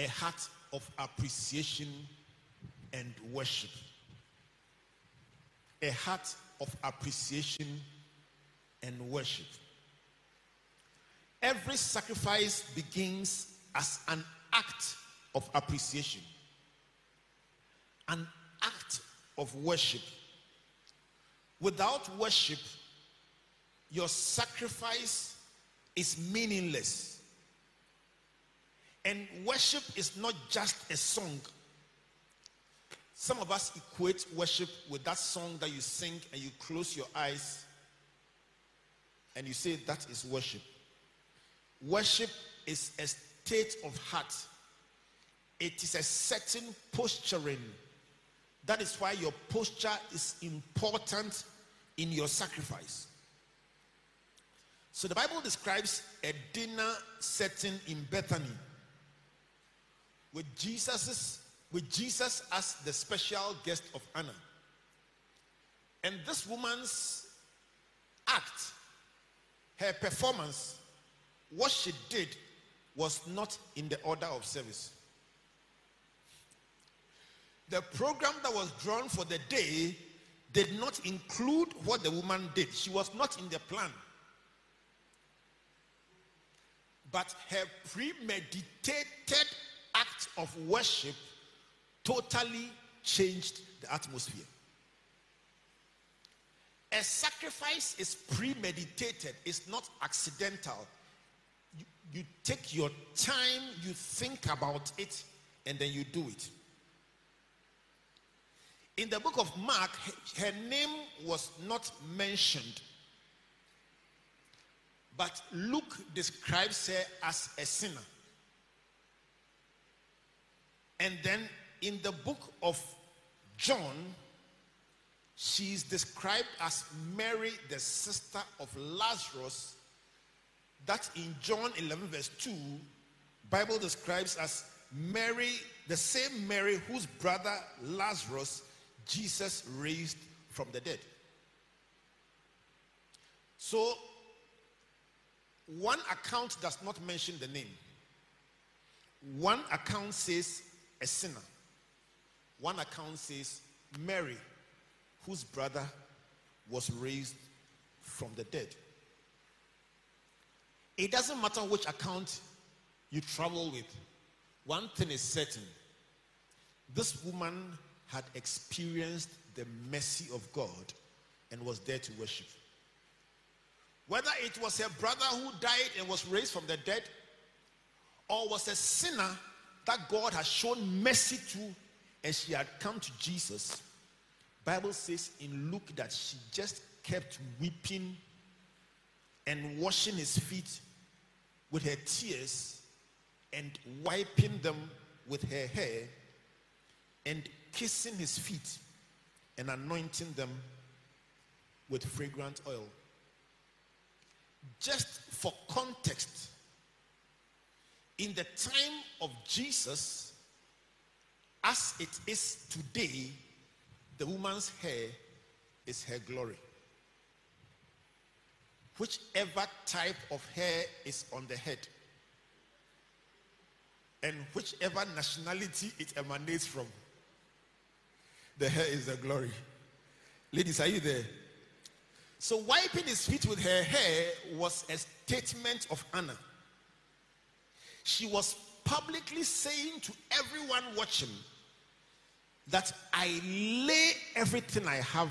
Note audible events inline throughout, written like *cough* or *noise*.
a heart of appreciation and worship. A heart of appreciation and worship. Every sacrifice begins as an act of appreciation, an act of worship. Without worship, your sacrifice is meaningless. And worship is not just a song. Some of us equate worship with that song that you sing and you close your eyes and you say that is worship. Worship is a state of heart, it is a certain posturing. That is why your posture is important in your sacrifice. So the Bible describes a dinner setting in Bethany with Jesus's with Jesus as the special guest of honor. And this woman's act, her performance, what she did was not in the order of service. The program that was drawn for the day did not include what the woman did. She was not in the plan. But her premeditated act of worship totally changed the atmosphere. A sacrifice is premeditated, it's not accidental. You, you, take your time, you think about it, and then you do it. In the book of Mark, her name was not mentioned, but Luke describes her as a sinner. And then in the book of John, she is described as Mary, the sister of Lazarus. That in John 11, verse 2, Bible describes as Mary, the same Mary whose brother Lazarus Jesus raised from the dead. So, one account does not mention the name. One account says a sinner. One account says Mary, whose brother was raised from the dead. It doesn't matter which account you travel with, one thing is certain this woman had experienced the mercy of God and was there to worship. Whether it was her brother who died and was raised from the dead, or was a sinner that God has shown mercy to and she had come to Jesus, Bible says in Luke that she just kept weeping and washing his feet with her tears and wiping them with her hair and kissing his feet and anointing them with fragrant oil. Just for context, in the time of Jesus, as it is today, the woman's hair is her glory. Whichever type of hair is on the head, and whichever nationality it emanates from, the hair is the glory. Ladies, are you there? So, wiping his feet with her hair was a statement of honor. She was publicly saying to everyone watching that I lay everything I have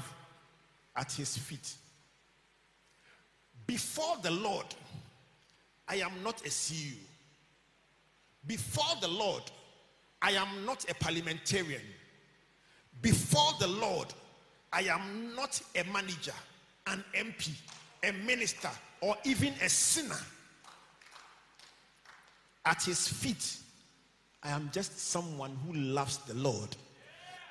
at his feet. Before the Lord, I am not a CEO. Before the Lord, I am not a parliamentarian. Before the Lord, I am not a manager, an MP, a minister, or even a sinner. At his feet, I am just someone who loves the Lord.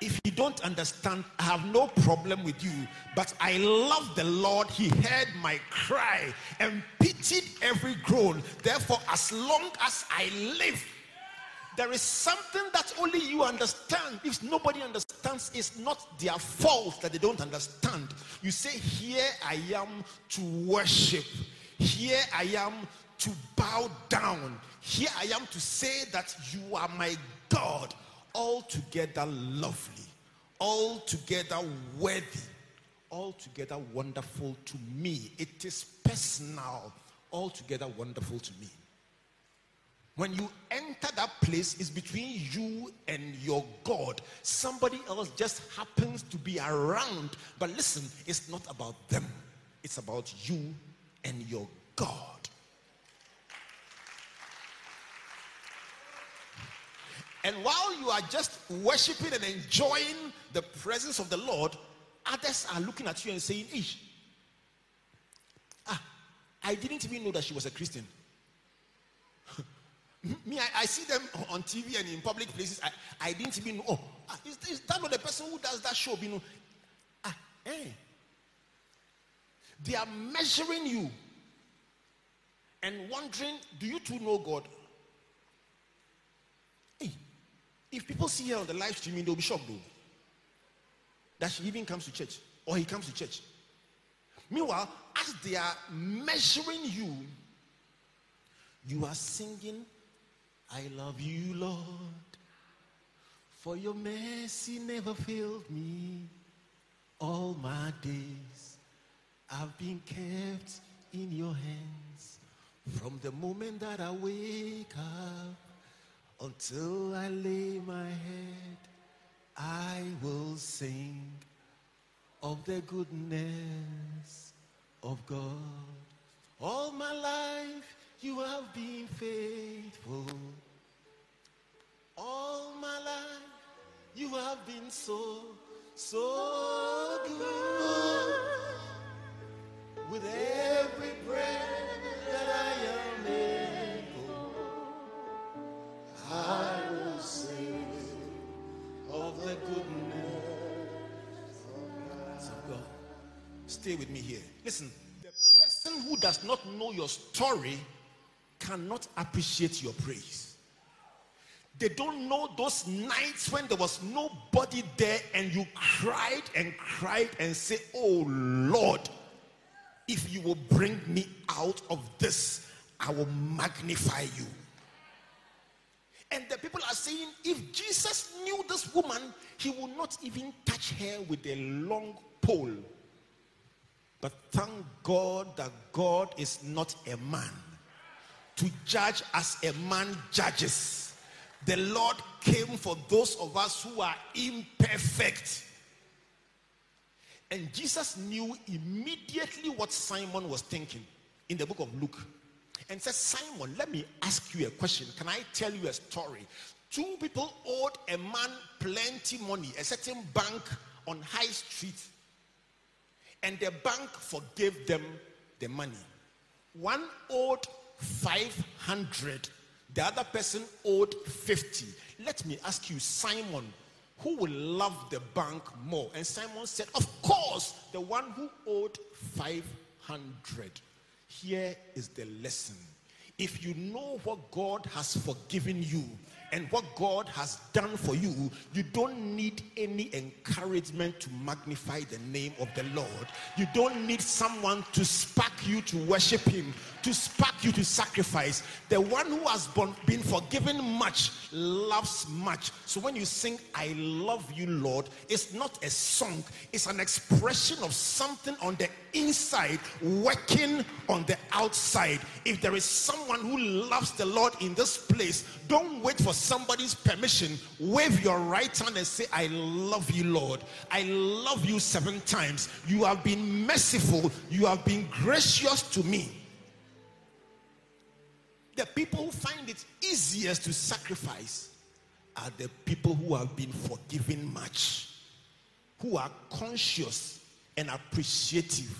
If you don't understand, I have no problem with you, but I love the Lord. He heard my cry and pitied every groan. Therefore, as long as I live, there is something that only you understand. If nobody understands, it's not their fault that they don't understand. You say, Here I am to worship, here I am to bow down. Here I am to say that you are my God, altogether lovely, altogether worthy, altogether wonderful to me. It is personal, altogether wonderful to me. When you enter that place, it's between you and your God. Somebody else just happens to be around. But listen, it's not about them, it's about you and your God. And while you are just worshiping and enjoying the presence of the Lord, others are looking at you and saying, Ish, ah, I didn't even know that she was a Christian. *laughs* Me, I, I, see them on TV and in public places. I, I didn't even know. Oh, ah, is, is, that not the person who does that show? You know, ah, eh. They are measuring you and wondering, do you two know God? Hey, if people see her on the live streaming, they'll be shocked though. That she even comes to church or he comes to church. Meanwhile, as they are measuring you, you are singing I love you, Lord, for your mercy never failed me. All my days I've been kept in your hands. From the moment that I wake up until I lay my head, I will sing of the goodness of God. All my life you have been faithful. All my life, you have been so, so good. With every breath that I am able, I will sing of the goodness of God. Stay with me here. Listen, the person who does not know your story cannot appreciate your praise. They don't know those nights when there was nobody there and you cried and cried and say, Oh Lord, if you will bring me out of this, I will magnify you. And the people are saying, if Jesus knew this woman, he would not even touch her with a long pole. But thank God that God is not a man to judge as a man judges. The Lord came for those of us who are imperfect. And Jesus knew immediately what Simon was thinking in the book of Luke and said, Simon, let me ask you a question. Can I tell you a story? Two people owed a man plenty money, a certain bank on High Street, and the bank forgave them the money. One owed 500. The other person owed 50. Let me ask you, Simon, who will love the bank more? And Simon said, Of course, the one who owed 500. Here is the lesson. If you know what God has forgiven you, and what God has done for you, you don't need any encouragement to magnify the name of the Lord. You don't need someone to spark you to worship Him, to spark you to sacrifice. The one who has been forgiven much loves much. So when you sing, I love you, Lord, it's not a song, it's an expression of something on the inside working on the outside. If there is someone who loves the Lord in this place, don't wait for somebody's permission. Wave your right hand and say, I love you, Lord. I love you seven times. You have been merciful, you have been gracious to me. The people who find it easiest to sacrifice are the people who have been forgiven much, who are conscious and appreciative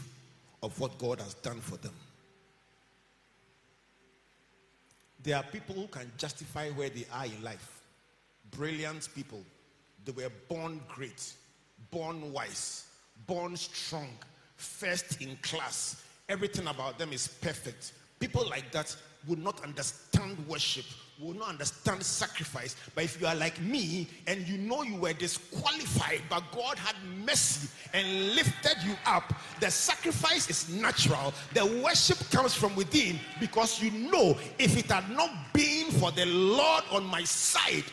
of what God has done for them. There are people who can justify where they are in life. Brilliant people. They were born great, born wise, born strong, first in class. Everything about them is perfect. People like that would not understand worship, will not understand sacrifice. But if you are like me and you know you were disqualified, but God had mercy and lifted you up, the sacrifice is natural. The worship comes from within because you know if it had not been for the Lord on my side,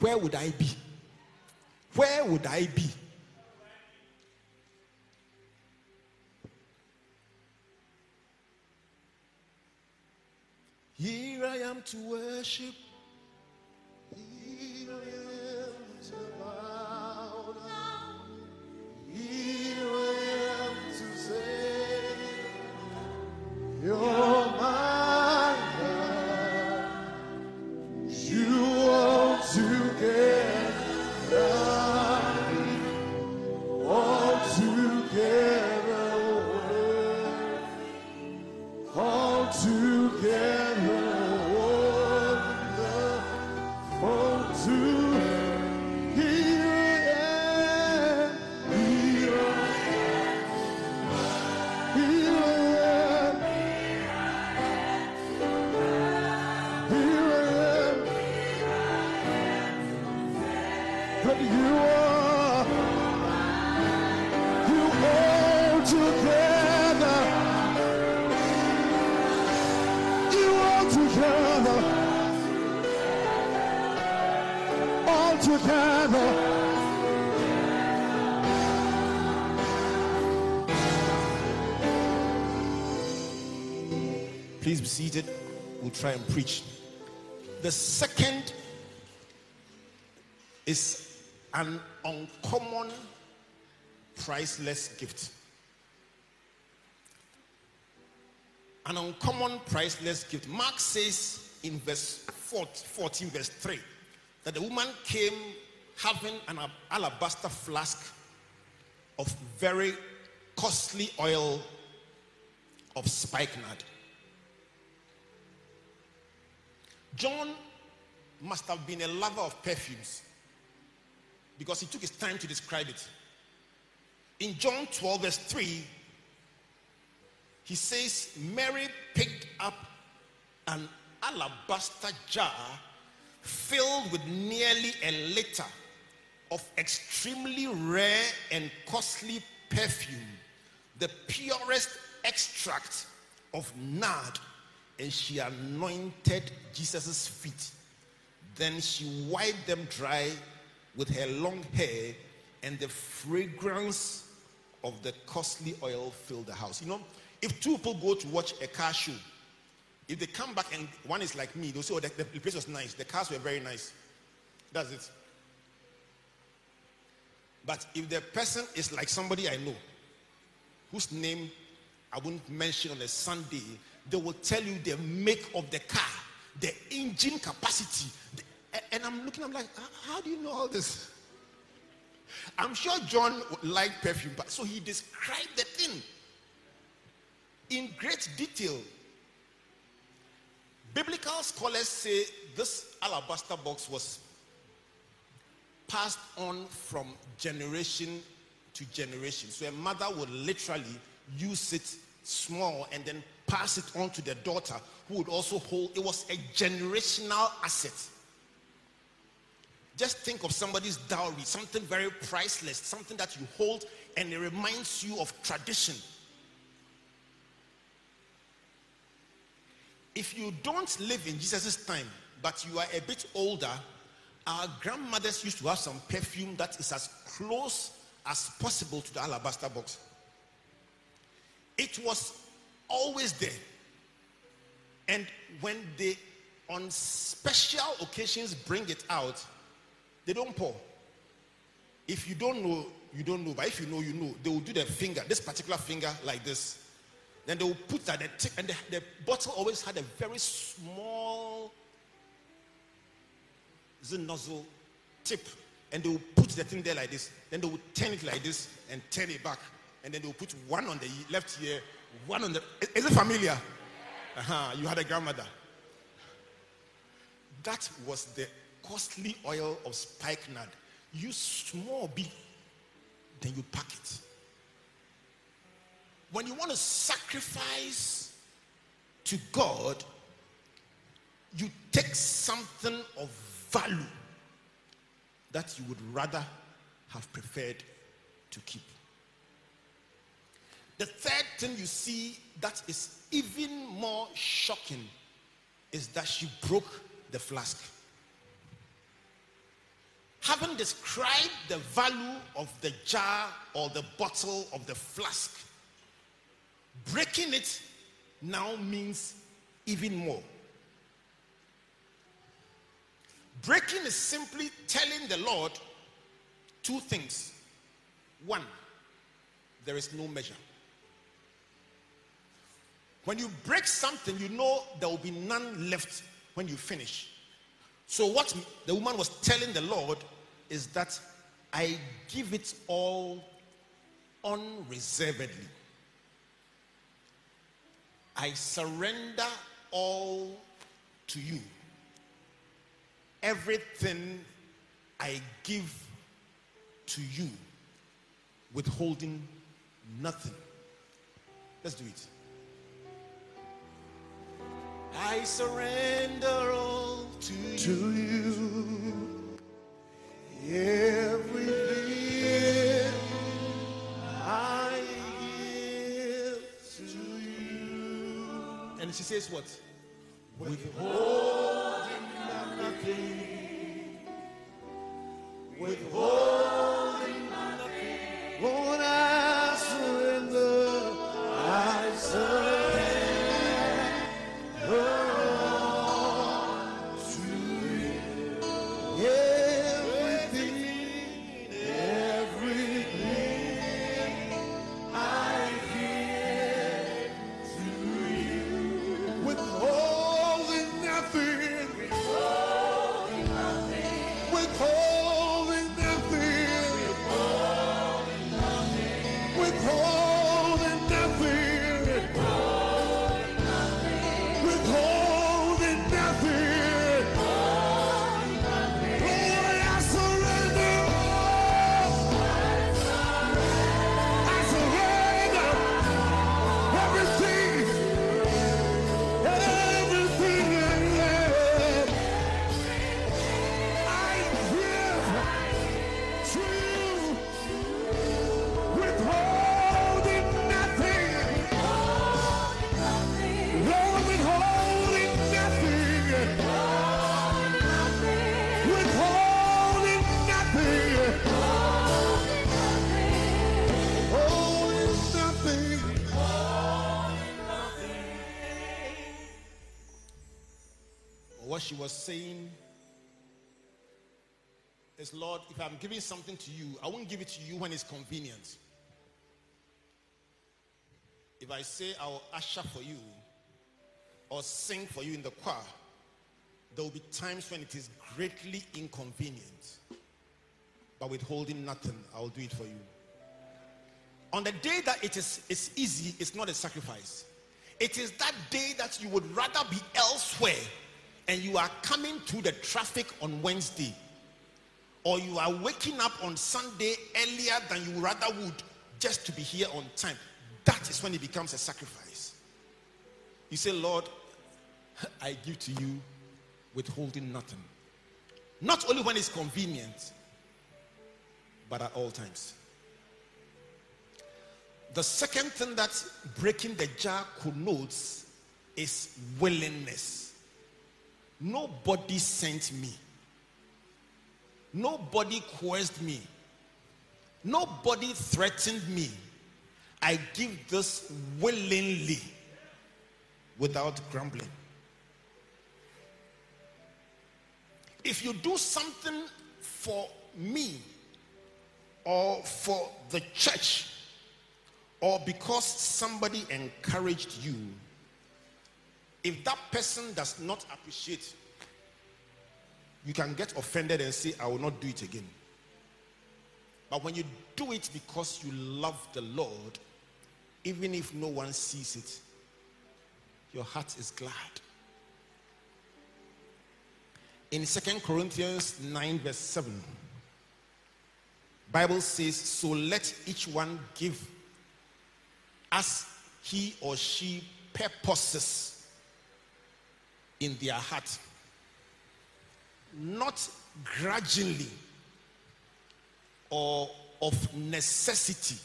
where would I be? Where would I be? Here I am to worship. Here I am to bow down. Here I am to say, You're together. Please be seated. We'll try and preach. The second is an uncommon, priceless gift. An uncommon, priceless gift. Mark says in verse 14, verse 3, that the woman came having an alabaster flask of very costly oil of spikenard. John must have been a lover of perfumes because he took his time to describe it. In John 12, verse 3, he says, Mary picked up an alabaster jar filled with nearly a liter of extremely rare and costly perfume, the purest extract of nard, and she anointed Jesus' feet. Then she wiped them dry with her long hair, and the fragrance of the costly oil filled the house. You know, if two people go to watch a car show, if they come back and one is like me, they'll say, Oh, the, the place was nice, the cars were very nice. That's it. But if the person is like somebody I know, whose name I won't mention on a Sunday, they will tell you the make of the car, the engine capacity. the- and I'm looking, I'm like, "How- how do you know all this? I'm sure John liked perfume, but so he described the thing in great detail. Biblical scholars say this alabaster box was passed on from generation to generation. So a mother would literally use it small and then pass it on to the daughter who would also hold it was a generational asset. Just think of somebody's dowry, something very priceless, something that you hold and it reminds you of tradition. If you don't live in Jesus' time, but you are a bit older, our grandmothers used to have some perfume that is as close as possible to the alabaster box. It was always there. And when they, on special occasions, bring it out, they don't pour. If you don't know, you don't know. But if you know, you know. They will do their finger, this particular finger, like this. Then they will put that the and the, the bottle always had a very small nozzle tip, and they will put the thing there like this. Then they will turn it like this and turn it back, and then they will put one on the left ear, one on the. Is- it familiar? Uh-huh, you had a grandmother. That was the costly oil of spikenard. You small bit, then you pack it. When you want to sacrifice to God, you take something of value that you would rather have preferred to keep. The third thing you see that is even more shocking is that she broke the flask. Having described the value of the jar or the bottle of the flask, breaking it now means even more. Breaking is simply telling the Lord two things. One, there is no measure. When you break something, you know there will be none left when you finish. So, what the woman was telling the Lord is that I give it all unreservedly. I surrender all to you. Everything I give to you, withholding nothing. Let's do it. I surrender all to you. you. Everything And she says, What? Withholding nothing. Withholding saying is, Lord, if I'm giving something to you, I won't give it to you when it's convenient. If I say I'll usher for you or sing for you in the choir, there will be times when it is greatly inconvenient. But withholding nothing, I will do it for you. On the day that it is it's easy, it's not a sacrifice. It is that day that you would rather be elsewhere and you are coming through the traffic on Wednesday, or you are waking up on Sunday earlier than you rather would just to be here on time. That is when it becomes a sacrifice. You say, Lord, I give to you withholding nothing. Not only when it's convenient, but at all times. The second thing that breaking the jar connotes is willingness. Nobody sent me. Nobody coerced me. Nobody threatened me. I give this willingly without grumbling. If you do something for me or for the church or because somebody encouraged you, if that person does not appreciate, you can get offended and say, I will not do it again. But when you do it because you love the Lord, even if no one sees it, your heart is glad. In Second Corinthians 9, verse 7, Bible says, So let each one give as he or she purposes in their heart not grudgingly or of necessity,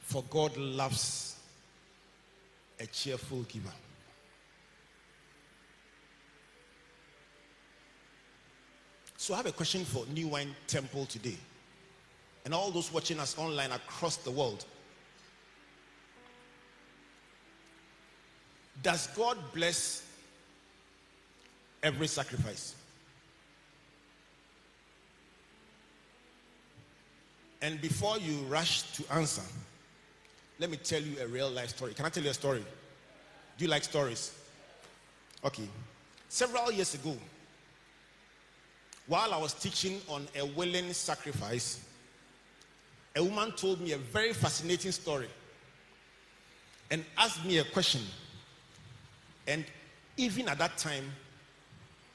for God loves a cheerful giver. So I have a question for New Wine Temple today and all those watching us online across the world. Does God bless every sacrifice? And before you rush to answer, let me tell you a real life story. Can I tell you a story? Do you like stories? Okay. Several years ago, while I was teaching on a willing sacrifice, a woman told me a very fascinating story and asked me a question. And even at that time,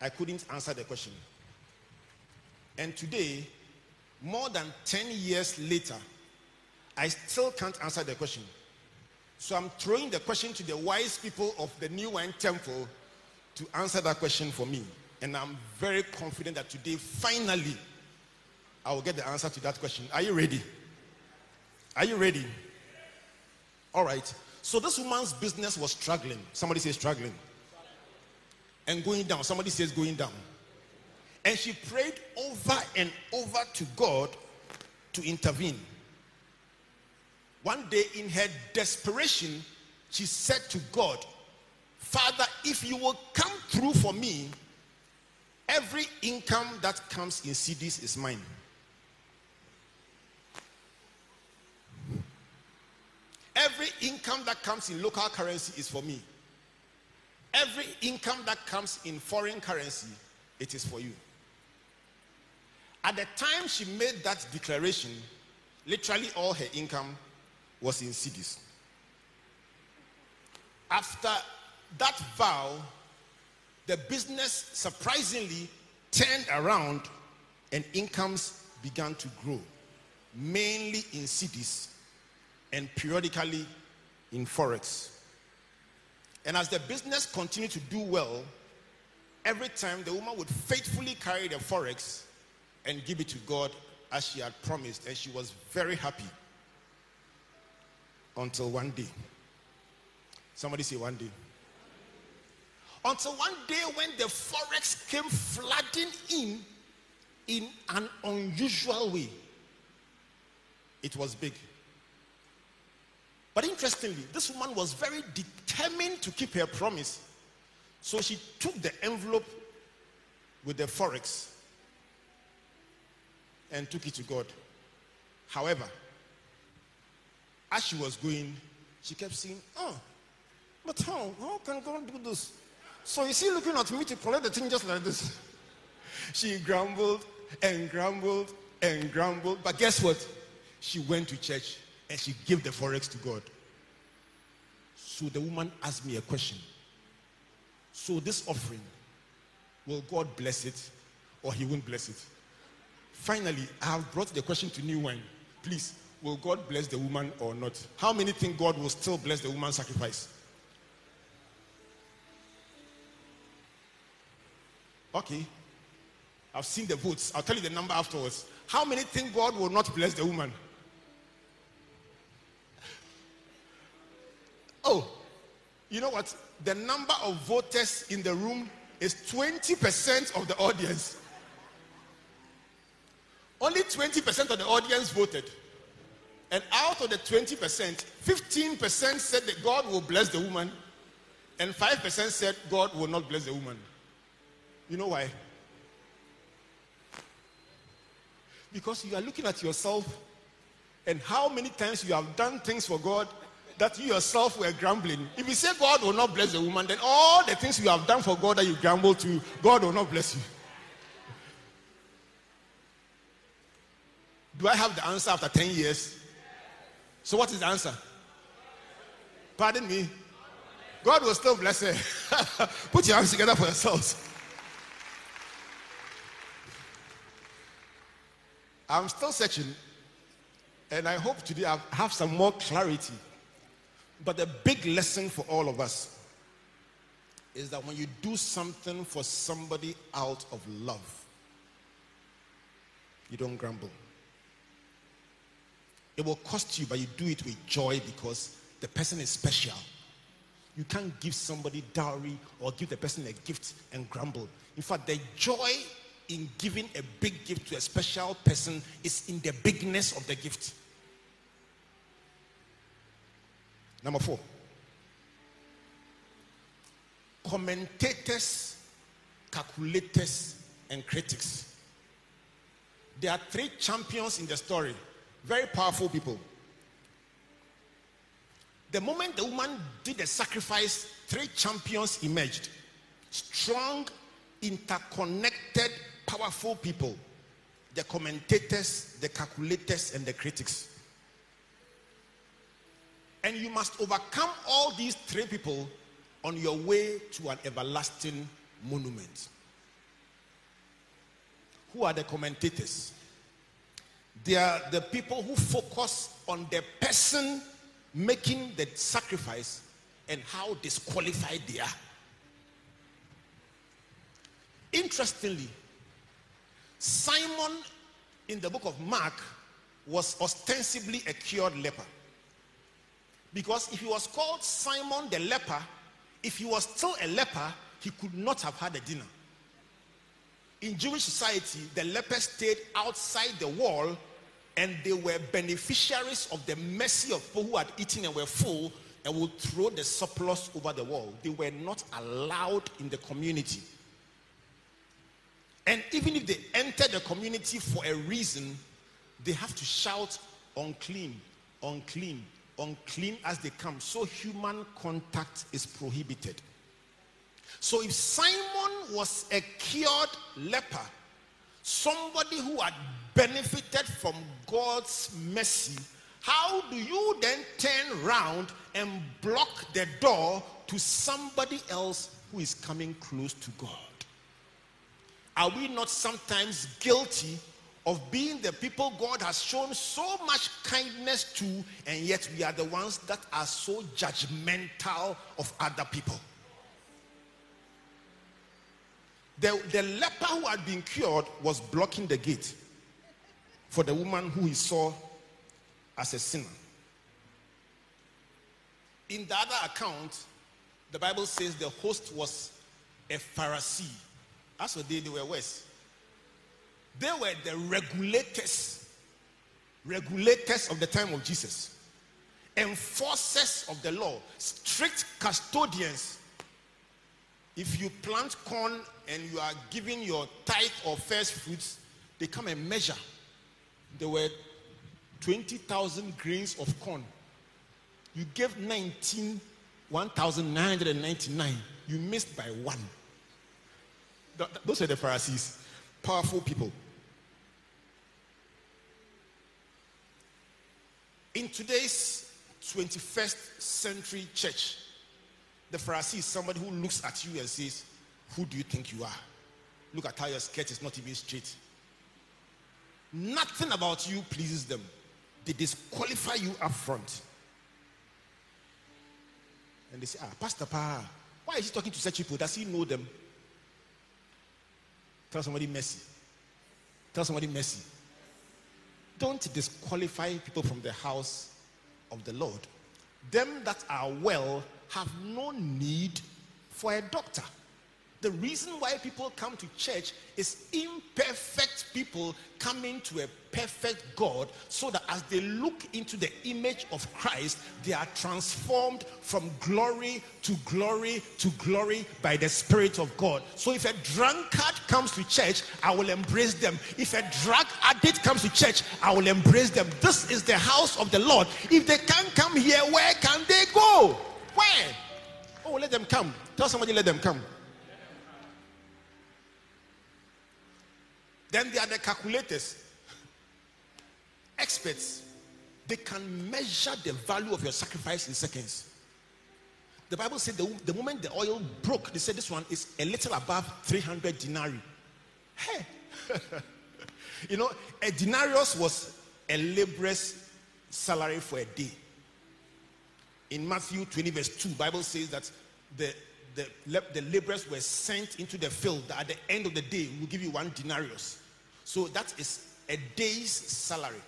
I couldn't answer the question. And today, more than 10 years later, I still can't answer the question. So I'm throwing the question to the wise people of the New Wine Temple to answer that question for me. And I'm very confident that today, finally, I will get the answer to that question. Are you ready? Are you ready? All right. So this woman's business was struggling. Somebody say struggling. And going down. Somebody says going down. And she prayed over and over to God to intervene. One day, in her desperation, she said to God, Father, if you will come through for me, every income that comes in cedis is mine. Every income that comes in local currency is for me. Every income that comes in foreign currency, it is for you. At the time she made that declaration, literally all her income was in cedis. After that vow, the business surprisingly turned around and incomes began to grow, mainly in cedis and periodically in forex. And as the business continued to do well, every time the woman would faithfully carry the forex and give it to God as she had promised, and she was very happy until one day. Somebody say one day. Until one day when the forex came flooding in in an unusual way. It was big. But interestingly, this woman was very determined to keep her promise. So she took the envelope with the forex and took it to God. However, as she was going, she kept saying, Oh, but how? How can God do this? So is he looking at me to collect the thing just like this? *laughs* She grumbled and grumbled and grumbled. But guess what? She went to church and she gave the forex to God. So the woman asked me a question. So this offering, will God bless it or he won't bless it? Finally, I have brought the question to New Wine. Please, will God bless the woman or not? How many think God will still bless the woman's sacrifice? Okay. I've seen the votes. I'll tell you the number afterwards. How many think God will not bless the woman? Oh, you know what? The number of voters in the room is 20% of the audience. Only 20% of the audience voted. And out of the 20%, 15% said that God will bless the woman, and 5% said God will not bless the woman. You know why? Because you are looking at yourself and how many times you have done things for God that you yourself were grumbling. If you say God will not bless the woman, then all the things you have done for God that you grumble to, God will not bless you. Do I have the answer after 10 years? So, what is the answer? Pardon me. God will still bless her. *laughs* Put your hands together for yourselves. I'm still searching, and I hope today I have some more clarity. But the big lesson for all of us is that when you do something for somebody out of love, you don't grumble. It will cost you, but you do it with joy because the person is special. You can't give somebody dowry or give the person a gift and grumble. In fact, the joy in giving a big gift to a special person is in the bigness of the gift. Number four commentators, calculators, and critics. There are three champions in the story, very powerful people. The moment the woman did the sacrifice, three champions emerged strong, interconnected, powerful people the commentators, the calculators, and the critics. And you must overcome all these three people on your way to an everlasting monument. Who are the commentators? They are the people who focus on the person making the sacrifice and how disqualified they are. Interestingly, Simon in the book of Mark was ostensibly a cured leper. Because if he was called Simon the leper, if he was still a leper, he could not have had a dinner. In Jewish society, the lepers stayed outside the wall and they were beneficiaries of the mercy of people who had eaten and were full and would throw the surplus over the wall. They were not allowed in the community. And even if they enter the community for a reason, they have to shout unclean, unclean, unclean as they come. So human contact is prohibited. So if Simon was a cured leper, somebody who had benefited from God's mercy, how do you then turn round and block the door to somebody else who is coming close to God? Are we not sometimes guilty of being the people God has shown so much kindness to, and yet we are the ones that are so judgmental of other people? The, the leper who had been cured was blocking the gate for the woman who he saw as a sinner. In the other account, the Bible says the host was a Pharisee. As for they, they were worse. They were the regulators, regulators of the time of Jesus, enforcers of the law, strict custodians. If you plant corn and you are giving your tithe or first fruits, they come and measure. There were 20,000 grains of corn. You gave 19, 1,999. You missed by one. Th- th- Those are the Pharisees, powerful people. In today's 21st century church, the Pharisee is somebody who looks at you and says, Who do you think you are? Look at how your skirt is not even straight. Nothing about you pleases them. They disqualify you up front. And they say, Ah, Pastor Pa, why is he talking to such people? Does he know them? Tell somebody mercy. Tell somebody mercy. Don't disqualify people from the house of the Lord. Them that are well have no need for a doctor. The reason why people come to church is imperfect people coming to a perfect God so that as they look into the image of Christ, they are transformed from glory to glory to glory by the Spirit of God. So if a drunkard comes to church, I will embrace them. If a drug addict comes to church, I will embrace them. This is the house of the Lord. If they can't come here, where can they go? Where? Oh, let them come. Tell somebody, let them come. Then there are the calculators, experts. They can measure the value of your sacrifice in seconds. The Bible said the, the moment the oil broke, they said this one is a little above 300 denarii. Hey, *laughs* you know, a denarius was a laborer's salary for a day. In Matthew 20, verse 2, Bible says that the, the, the laborers were sent into the field, that at the end of the day, we'll give you one denarius. So that is a day's salary.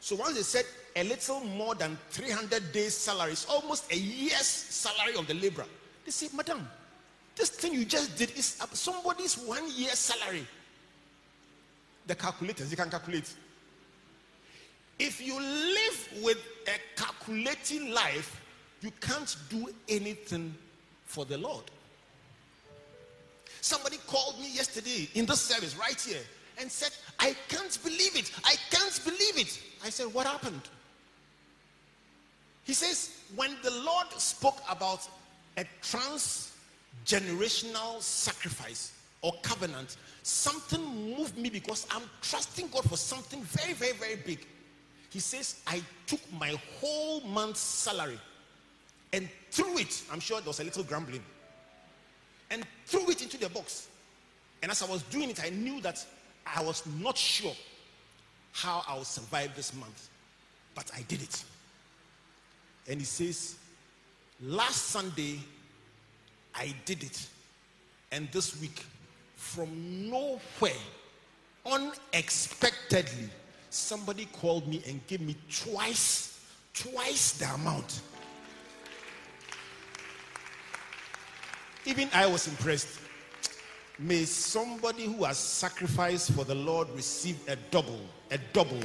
So once they said a little more than 300 days' salary, it's almost a year's salary of the laborer. They say, Madam, this thing you just did is somebody's one year salary. The calculators, you can calculate. If you live with a calculating life, you can't do anything for the Lord. Somebody called me yesterday in this service right here and said, I can't believe it. I can't believe it. I said, What happened? He says, When the Lord spoke about a transgenerational sacrifice or covenant, something moved me because I'm trusting God for something very, very, very big. He says, I took my whole month's salary and threw it. I'm sure there was a little grumbling. And threw it into the box. And as I was doing it, I knew that I was not sure how I would survive this month. But I did it. And he says, Last Sunday, I did it. And this week, from nowhere, unexpectedly, somebody called me and gave me twice, twice the amount. Even I was impressed. May somebody who has sacrificed for the Lord receive a double, a double,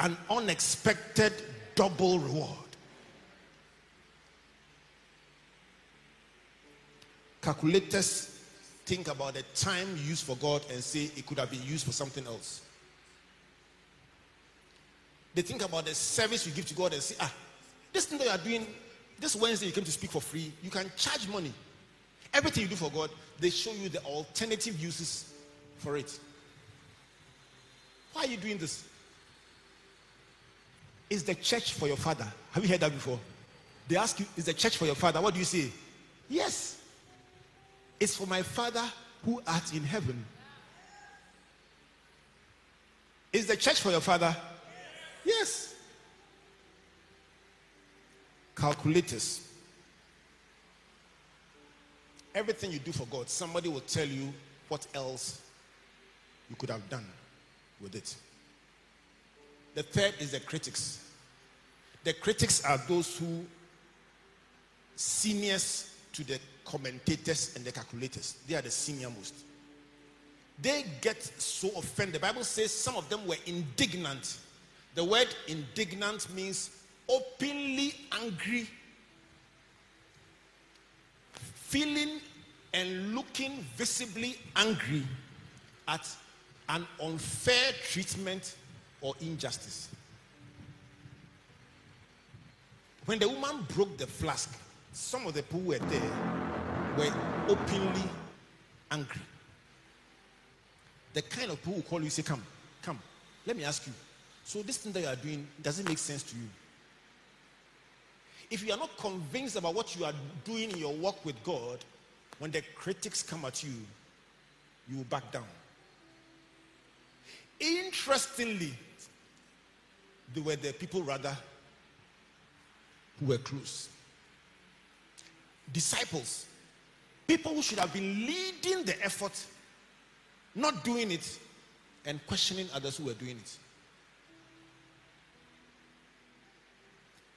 an unexpected double reward. Calculators think about the time used for God and say it could have been used for something else. They think about the service you give to God and say, ah, this thing that you are doing, this Wednesday you came to speak for free, you can charge money. Everything you do for God, they show you the alternative uses for it. Why are you doing this? Is the church for your father? Have you heard that before? They ask you, Is the church for your father? What do you say? Yes. It's for my father who art in heaven. Is the church for your father? Yes. Calculators. Everything you do for God, somebody will tell you what else you could have done with it. The third is the critics. The critics are those who seniors to the commentators and the calculators. They are the senior most. They get so offended. The Bible says some of them were indignant. The word indignant means openly angry, feeling and looking visibly angry at an unfair treatment or injustice. When the woman broke the flask, some of the people were there were openly angry. The kind of people who call you say, Come, come, let me ask you. So, this thing that you are doing doesn't make sense to you. If you are not convinced about what you are doing in your work with God, when the critics come at you, you will back down. Interestingly, they were the people rather who were close. Disciples, people who should have been leading the effort, not doing it, and questioning others who were doing it.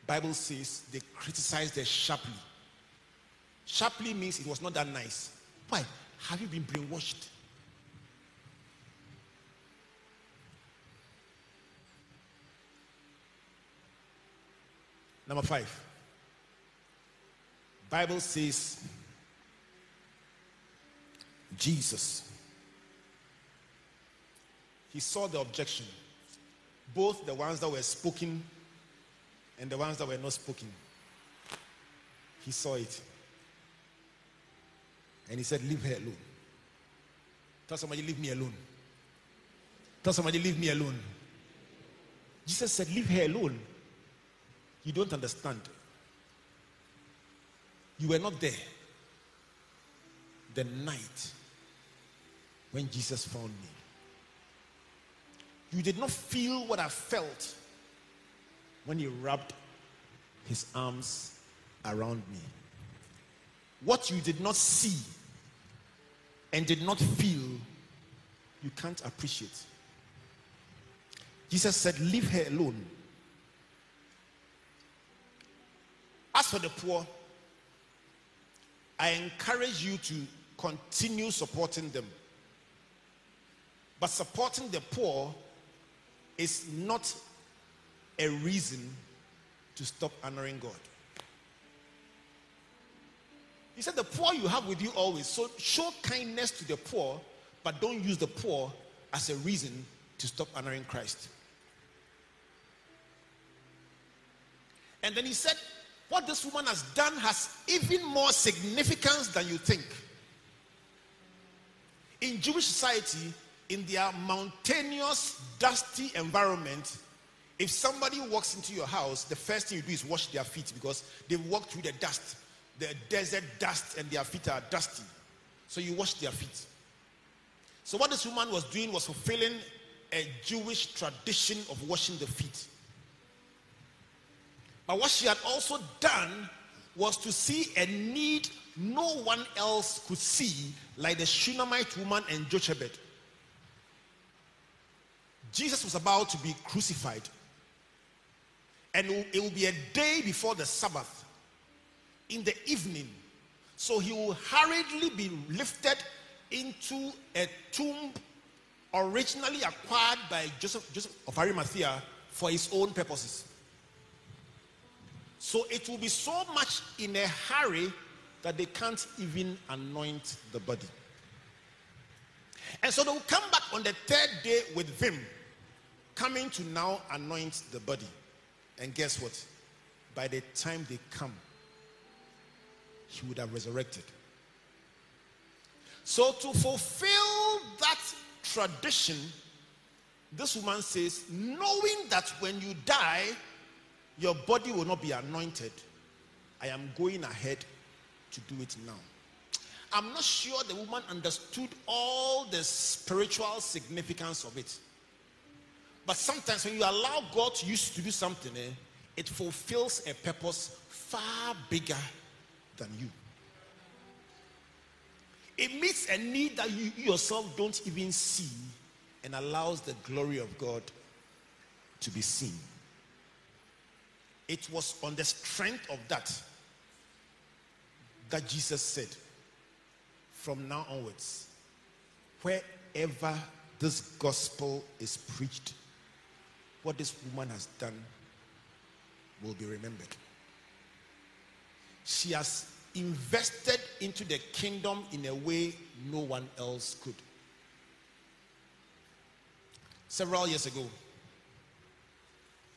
Bible says they criticized her sharply. Sharply means it was not that nice. Why? Have you been brainwashed? Number five. Bible says Jesus. He saw the objection, both the ones that were spoken and the ones that were not spoken. He saw it. And he said, Leave her alone. Tell somebody, Leave me alone. Tell somebody, Leave me alone. Jesus said, Leave her alone. You don't understand. You were not there the night when Jesus found me. You did not feel what I felt when he wrapped his arms around me. what you did not see and did not feel, you can't appreciate. Jesus said, Leave her alone. As for the poor, I encourage you to continue supporting them. But supporting the poor is not a reason to stop honoring God. He said, The poor you have with you always. So show kindness to the poor, but don't use the poor as a reason to stop honoring Christ. And then he said, What this woman has done has even more significance than you think. In Jewish society, in their mountainous, dusty environment, if somebody walks into your house, the first thing you do is wash their feet because they walk through the dust, the desert dust, and their feet are dusty. So you wash their feet. So, what this woman was doing was fulfilling a Jewish tradition of washing the feet. But what she had also done was to see a need no one else could see, like the Shunammite woman and Jochebed. Jesus was about to be crucified, and it will be a day before the Sabbath in the evening. So he will hurriedly be lifted into a tomb originally acquired by Joseph, Joseph of Arimathea for his own purposes. So it will be so much in a hurry that they can't even anoint the body. And so they will come back on the third day with vim, coming to now anoint the body. And guess what? By the time they come, he would have resurrected. So, to fulfill that tradition, this woman says, knowing that when you die, your body will not be anointed, I am going ahead to do it now. I'm not sure the woman understood all the spiritual significance of it. But sometimes when you allow God to use to do something, eh, it fulfills a purpose far bigger than you. It meets a need that you yourself don't even see and allows the glory of God to be seen. It was on the strength of that that Jesus said, from now onwards, wherever this gospel is preached, what this woman has done will be remembered. She has invested into the kingdom in a way no one else could. Several years ago,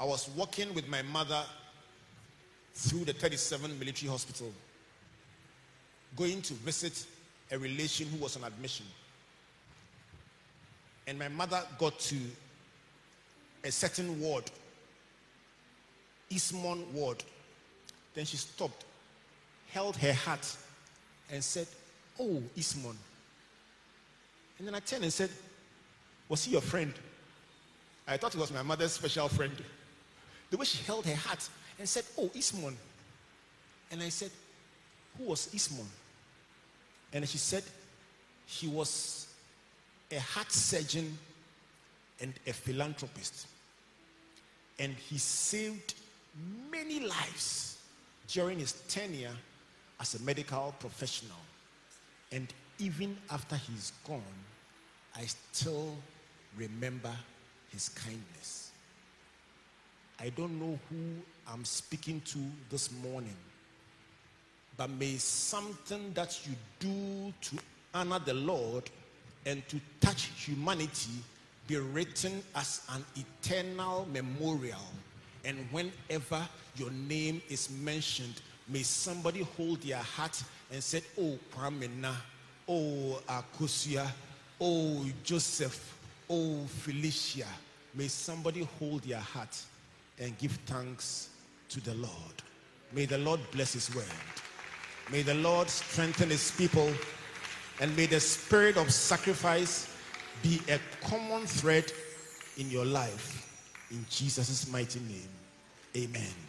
I was walking with my mother through the 37 military hospital, going to visit a relation who was on admission. And my mother got to a certain ward, Ismon ward. Then she stopped, held her hat, and said, Oh, Ismon. And then I turned and said, Was he your friend? I thought he was my mother's special friend. The way she held her hat and said, Oh, Ismon. And I said, Who was Ismon? And she said, He was a heart surgeon and a philanthropist. And he saved many lives during his tenure as a medical professional. And even after he's gone, I still remember his kindness. I don't know who I'm speaking to this morning, but may something that you do to honor the Lord and to touch humanity be written as an eternal memorial. And whenever your name is mentioned, may somebody hold their heart and say, Oh, Kwamena, oh, Akosua, oh, Joseph, oh, Felicia. May somebody hold their heart and give thanks to the Lord. May the Lord bless his word. May the Lord strengthen his people. And may the spirit of sacrifice be a common thread in your life. In Jesus' mighty name. Amen.